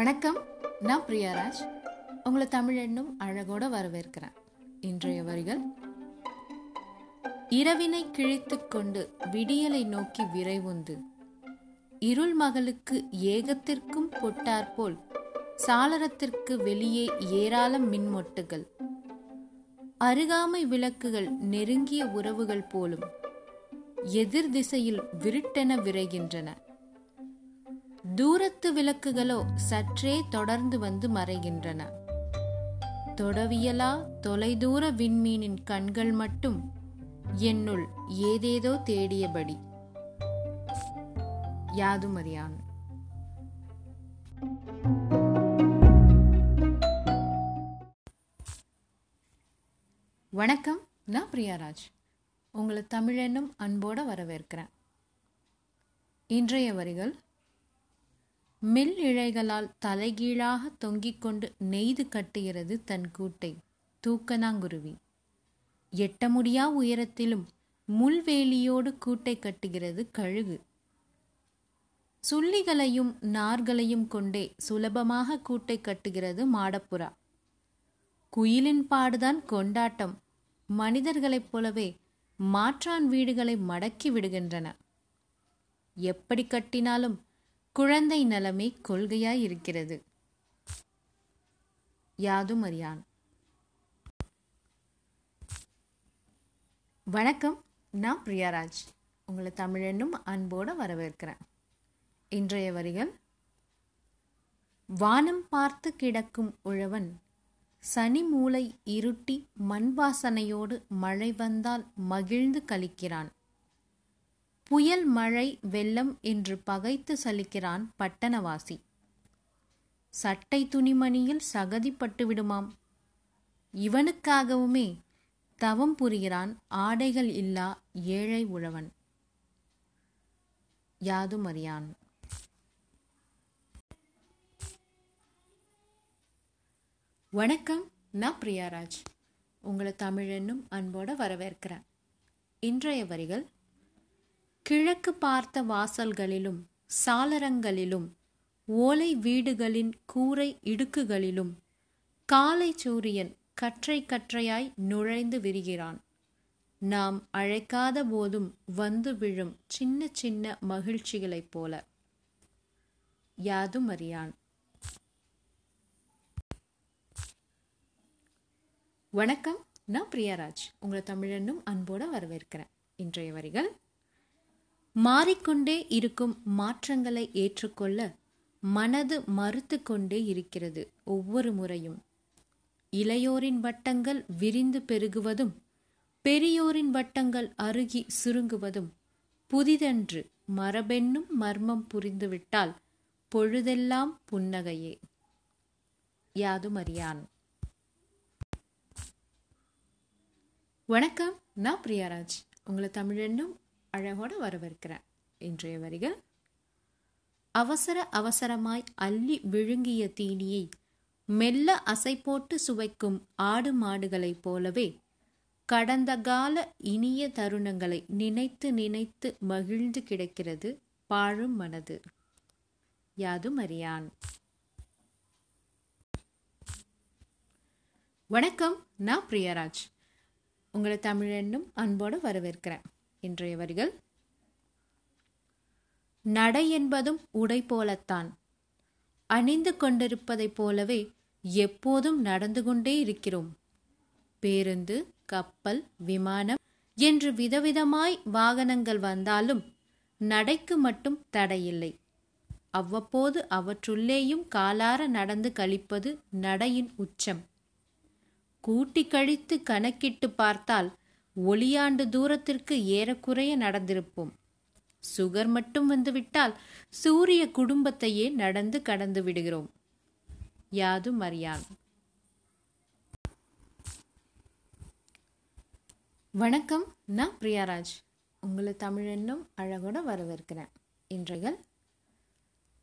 வணக்கம். நான் பிரியாராஜ். உங்களை தமிழ் என்னும் அழகோட வரவேற்கிறேன். இன்றைய வரிகள் இரவினை கிழித்து கொண்டு விடியலை நோக்கி விரைவுந்து இருள் மகளுக்கு ஏகத்திற்கும் பொட்டாற்போல் சாளரத்திற்கு வெளியே ஏராளம் மின்மொட்டுகள். அருகாமை விளக்குகள் நெருங்கிய உறவுகள் போலும் எதிர் திசையில் விருட்டென விரைகின்றன. தூரத்து விளக்குகளோ சற்றே தொடர்ந்து வந்து மறைகின்றன. தொடவியலா தொலைதூர விண்மீனின் கண்கள் மட்டும் என்னுள் ஏதேதோ தேடியபடி. யாதுமறியான் வணக்கம் நான் பிரியாராஜ். உங்களை தமிழென்னும் அன்போடு வரவேற்கிறேன். இன்றைய வரிகள் மில் இழைகளால் தலைகீழாக தொங்கிக் கொண்டு நெய்து கட்டுகிறது தன் கூட்டை. தூக்கனாங்குருவி எட்ட முடியா உயரத்திலும் முள்வேலியோடு கூட்டை கட்டுகிறது கழுகு. சுள்ளிகளையும் நார்களையும் கொண்டே சுலபமாக கூட்டை கட்டுகிறது மாடப்புறா. குயிலின் பாடுதான் கொண்டாட்டம். மனிதர்களைப் போலவே மாற்றான் வீடுகளை மடக்கி விடுகின்றன. எப்படி கட்டினாலும் குழந்தை நலமே கொள்கையாய் இருக்கிறது யாதும் அறியான் வணக்கம் நான் பிரியாராஜ். உங்களை தமிழனும் அன்போடு வரவேற்கிறேன். இன்றைய வரிகள் வானம் பார்த்து கிடக்கும் உழவன் சனி மூளை இருட்டி மண் வாசனையோடு மழை வந்தால் மகிழ்ந்து கழிக்கிறான். புயல் மழை வெள்ளம் என்று பகைத்து சலிக்கிறான் பட்டணவாசி. சட்டை துணிமணியில் சகதிப்பட்டு விடுமாம். இவனுக்காகவுமே தவம் புரிகிறான் ஆடைகள் இல்லா ஏழை உழவன். யாதும் அறியான். வணக்கம் நான் பிரியாராஜ். உங்களை தமிழ் என்னும் அன்போட வரவேற்கிறேன். இன்றைய வரிகள் கிழக்கு பார்த்த வாசல்களிலும் சாளரங்களிலும் ஓலை வீடுகளின் கூரை இடுக்குகளிலும் காலை சூரியன் கற்றை கற்றையாய் நுழைந்து விரிகிறான். நாம் அழைக்காத போதும் வந்து விழும் சின்ன சின்ன மகிழ்ச்சிகளைப் போல. யாதும் அறியான். வணக்கம். நான் பிரியாராஜ். உங்களை தமிழனும் அன்போடு வரவேற்கிறேன். இன்றைய வரிகள் மாறிக்கொண்டே இருக்கும் மாற்றங்களை ஏற்றுக்கொள்ள மனது மறுத்து கொண்டே இருக்கிறது ஒவ்வொரு முறையும். இளையோரின் வட்டங்கள் விரிந்து பெருகுவதும் பெரியோரின் வட்டங்கள் அருகி சுருங்குவதும் புதிதன்று மரபென்னும் மர்மம் புரிந்துவிட்டால் பொழுதெல்லாம் புன்னகையே. யாதும் அறியான். வணக்கம் நான் பிரியாராஜ். உங்களை தமிழென்னும் அழகோடு வரவிருக்கிறேன் இன்றைய வரிகள் அவசர அவசரமாய் அள்ளி விழுங்கிய தீனியை மெல்ல அசை போட்டு சுவைக்கும் ஆடு மாடுகளைப் போலவே கடந்த கால இனிய தருணங்களை நினைத்து நினைத்து மகிழ்ந்து கிடக்கிறது பாழும் மனது. யாதும் அறியான். வணக்கம் நான் பிரியராஜ். உங்களை தமிழென்னும் அன்போடு வரவேற்கிறேன். இன்றைய வரிகள். நடை என்பதும் உடை போலத்தான். அணிந்து கொண்டிருப்பதைப் போலவே எப்போதும் நடந்து கொண்டே இருக்கிறோம். பேருந்து கப்பல் விமானம் என்று விதவிதமாய் வாகனங்கள் வந்தாலும் நடைக்கு மட்டும் தடையில்லை. அவ்வப்போது அவற்றுள்ளேயும் காலார நடந்து கழிப்பது நடையின் உச்சம். கூட்டி கழித்து கணக்கிட்டு பார்த்தால் ஒளியாண்டு தூரத்திற்கு ஏறக்குறைய நடந்திருப்போம். சுகர் மட்டும் வந்துவிட்டால் சூரிய குடும்பத்தையே நடந்து கடந்து விடுகிறோம். யாதும் அறியான் வணக்கம் நான் பிரியாராஜ். உங்களை தமிழென்னும் அழகோட வரவேற்கிறேன். இன்றைகள்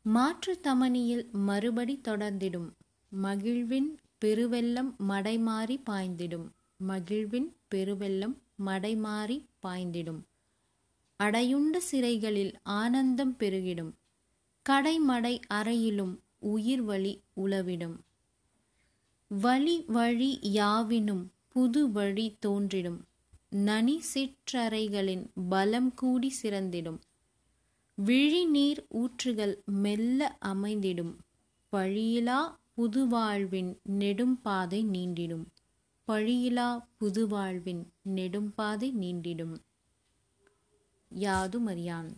மாற்று தமனியில் மறுபடி தொடர்ந்திடும். மகிழ்வின் பெருவெல்லம் மடைமாறி பாய்ந்திடும். மகிழ்வின் பெருவெல்லம் மடைமாறி பாய்ந்திடும். அடையுண்ட சிறைகளில் ஆனந்தம் பெருகிடும். கடைமடை அறையிலும் உயிர் வழி உளவிடும் வழி வழி யாவினும் புது வழி தோன்றிடும். நனி சிற்றறைகளின் பலம் கூடி சிறந்திடும். விழிநீர் ஊற்றுகள் மெல்ல அமைந்திடும். பழியிலா புதுவாழ்வின் நெடும்பாதை நீண்டிடும். பழியிலா புதுவாழ்வின் நெடும்பாதை நீண்டிடும். யாதுமறியான்